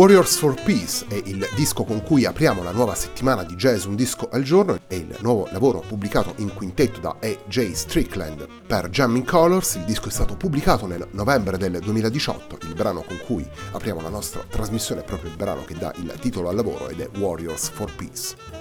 Warriors for Peace è il disco con cui apriamo la nuova settimana di Jazz Un Disco al Giorno, è il nuovo lavoro pubblicato in quintetto da A.J. Strickland per Jamming Colors, il disco è stato pubblicato nel novembre del 2018, il brano con cui apriamo la nostra trasmissione è proprio il brano che dà il titolo al lavoro ed è Warriors for Peace.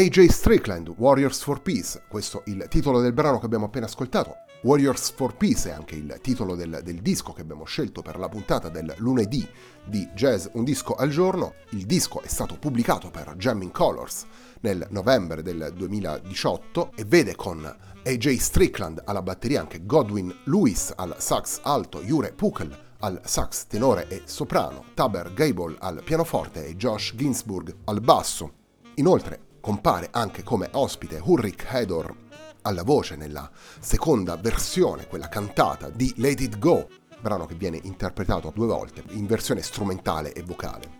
AJ Strickland, Warriors for Peace, questo è il titolo del brano che abbiamo appena ascoltato. Warriors for Peace è anche il titolo del, del, disco che abbiamo scelto per la puntata del lunedì di Jazz Un disco al giorno. Il disco è stato pubblicato per Jamming Colors nel novembre del 2018 e vede con AJ Strickland alla batteria anche Godwin Lewis al sax alto, Jure Pukel al sax tenore e soprano, Taber Gable al pianoforte e Josh Ginsburg al basso. Inoltre compare anche come ospite Ulrich Hedor alla voce nella seconda versione, quella cantata di Let It Go, brano che viene interpretato due volte in versione strumentale e vocale.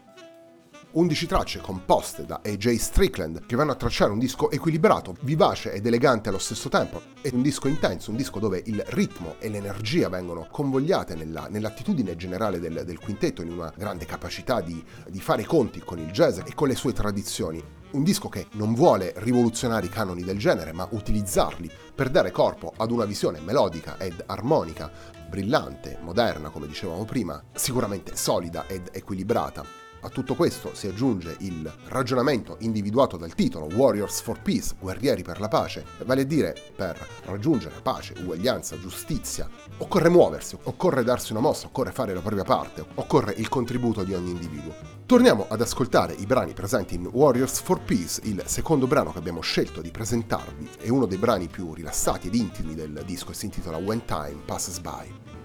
11 tracce composte da AJ Strickland che vanno a tracciare un disco equilibrato, vivace ed elegante allo stesso tempo. È un disco intenso, un disco dove il ritmo e l'energia vengono convogliate nella, nell'attitudine generale del, del, quintetto, in una grande capacità di, di fare i conti con il jazz e con le sue tradizioni. Un disco che non vuole rivoluzionare i canoni del genere, ma utilizzarli per dare corpo ad una visione melodica ed armonica, brillante, moderna, come dicevamo prima, sicuramente solida ed equilibrata. A tutto questo si aggiunge il ragionamento individuato dal titolo Warriors for Peace, guerrieri per la pace, vale a dire per raggiungere pace, uguaglianza, giustizia, occorre muoversi, occorre darsi una mossa, occorre fare la propria parte, occorre il contributo di ogni individuo. Torniamo ad ascoltare i brani presenti in Warriors for Peace, il secondo brano che abbiamo scelto di presentarvi, è uno dei brani più rilassati ed intimi del disco e si intitola When Time Passes By.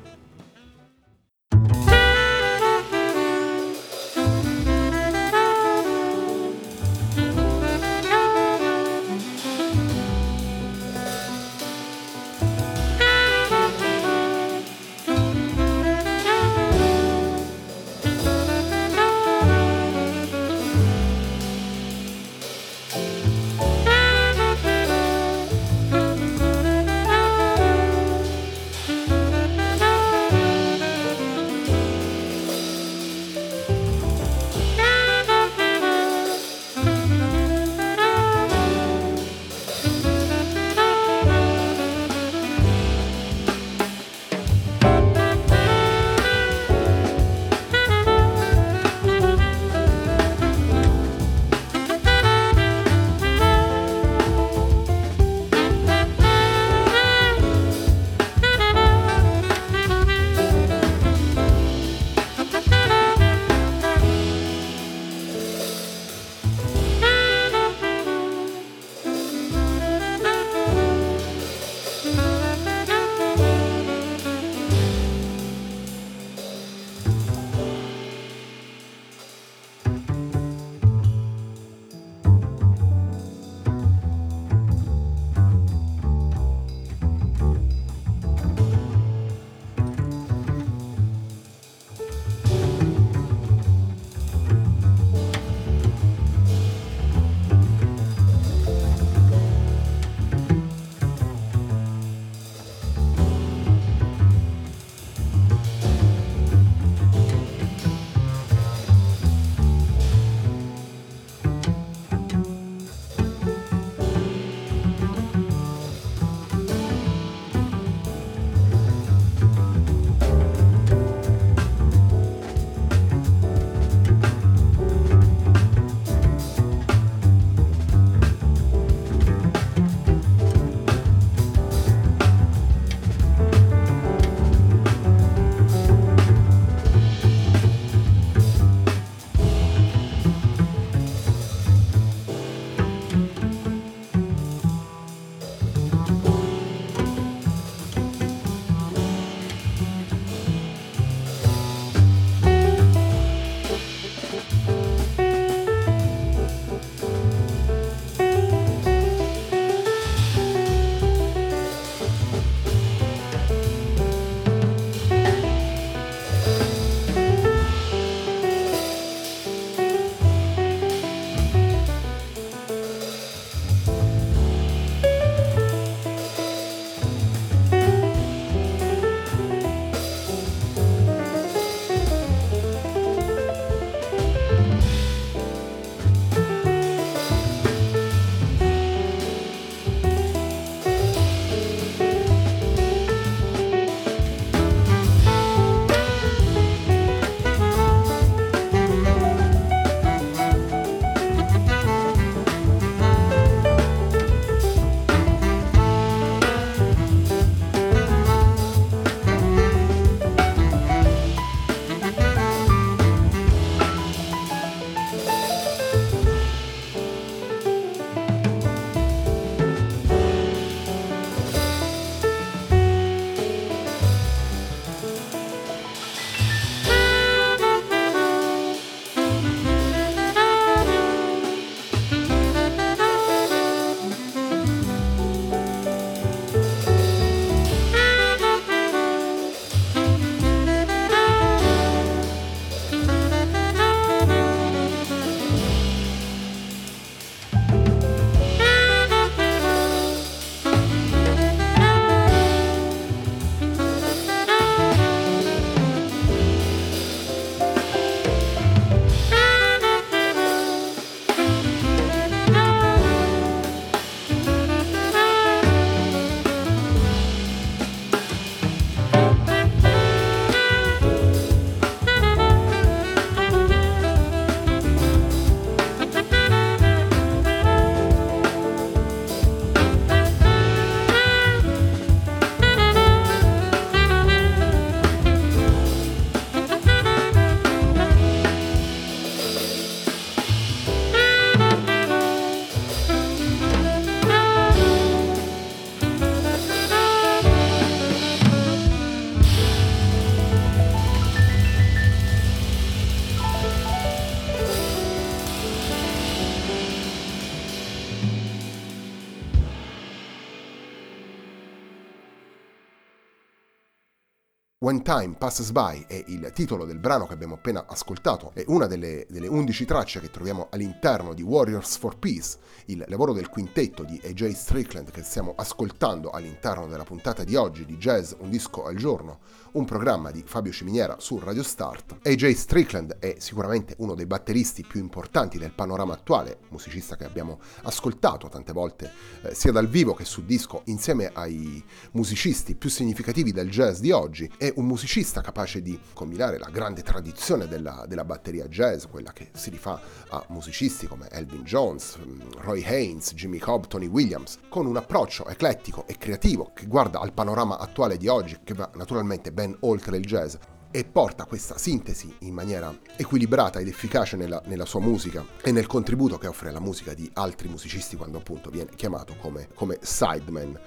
When Time Passes By è il titolo del brano che abbiamo appena ascoltato, è una delle, delle 11 tracce che troviamo all'interno di Warriors for Peace, il lavoro del quintetto di AJ Strickland che stiamo ascoltando all'interno della puntata di oggi di Jazz Un disco al giorno, un programma di Fabio Ciminiera su Radio Start. AJ Strickland è sicuramente uno dei batteristi più importanti del panorama attuale, musicista che abbiamo ascoltato tante volte eh, sia dal vivo che su disco insieme ai musicisti più significativi del jazz di oggi. È un musicista capace di combinare la grande tradizione della, della batteria jazz, quella che si rifà a musicisti come Elvin Jones, mm, Roy Haynes, Jimmy Cobb, Tony Williams, con un approccio eclettico e creativo che guarda al panorama attuale di oggi, che va naturalmente ben oltre il jazz e porta questa sintesi in maniera equilibrata ed efficace nella, nella, sua musica e nel contributo che offre alla musica di altri musicisti quando appunto viene chiamato come, come sideman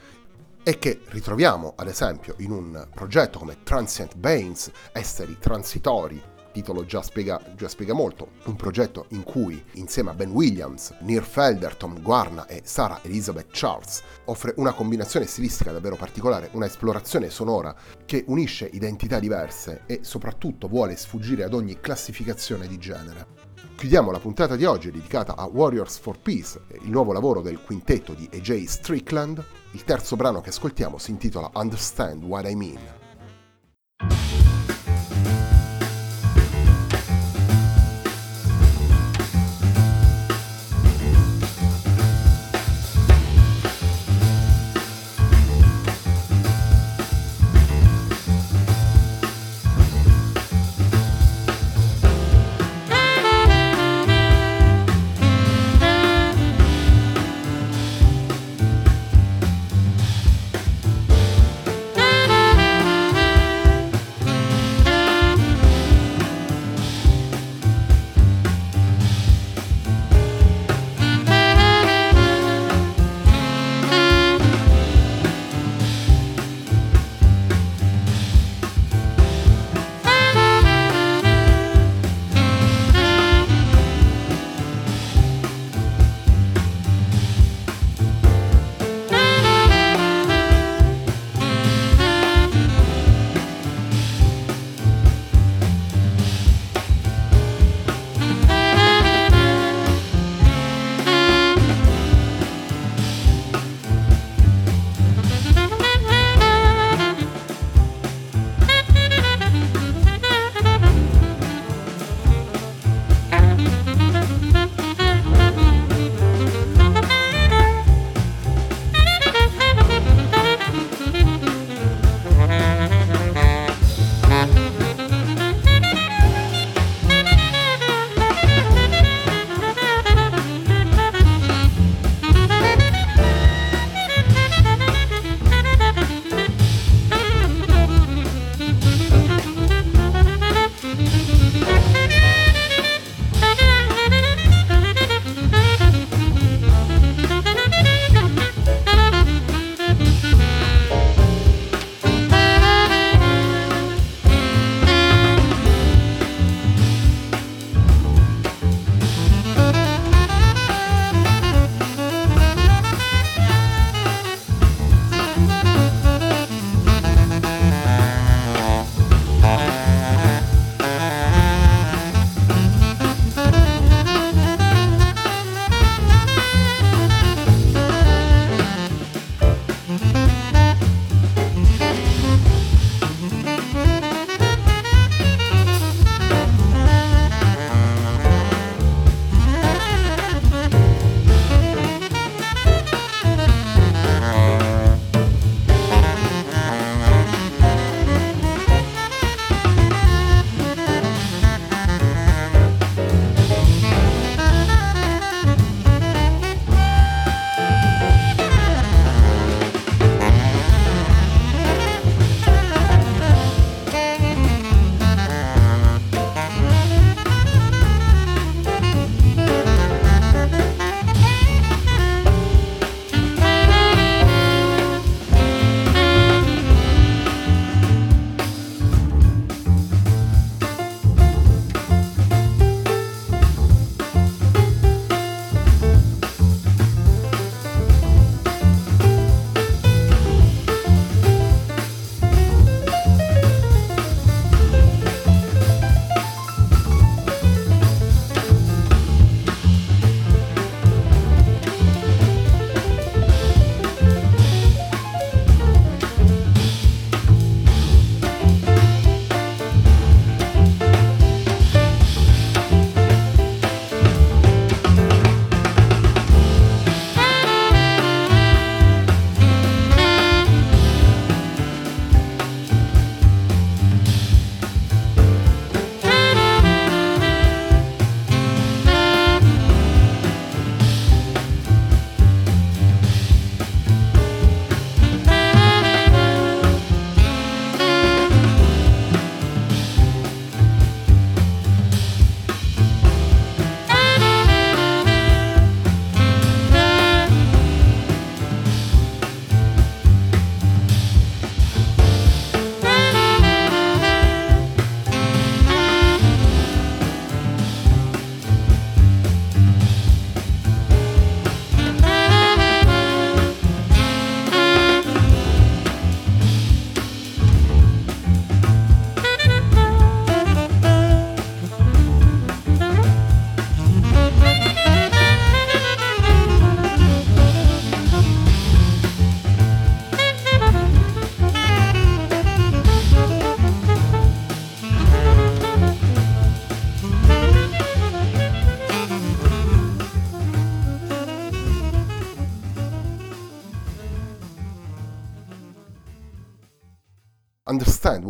e che ritroviamo ad esempio in un progetto come Transient Bains, Esseri Transitori, titolo già spiega, già spiega, molto, un progetto in cui insieme a Ben Williams, Nir Felder, Tom Guarna e Sarah Elizabeth Charles offre una combinazione stilistica davvero particolare, una esplorazione sonora che unisce identità diverse e soprattutto vuole sfuggire ad ogni classificazione di genere. Chiudiamo la puntata di oggi dedicata a Warriors for Peace, il nuovo lavoro del quintetto di AJ Strickland. Il terzo brano che ascoltiamo si intitola Understand What I Mean.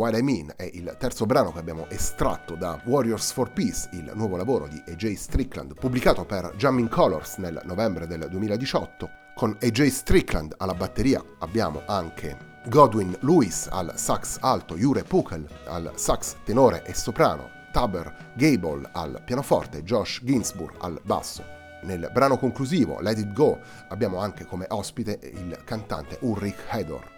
What I Mean è il terzo brano che abbiamo estratto da Warriors for Peace, il nuovo lavoro di AJ Strickland, pubblicato per Jamming Colors nel novembre del 2018. Con AJ Strickland alla batteria abbiamo anche Godwin Lewis al sax alto, Jure Pukel al sax tenore e soprano, Taber Gable al pianoforte, Josh Ginsburg al basso. Nel brano conclusivo, Let It Go, abbiamo anche come ospite il cantante Ulrich Hedor.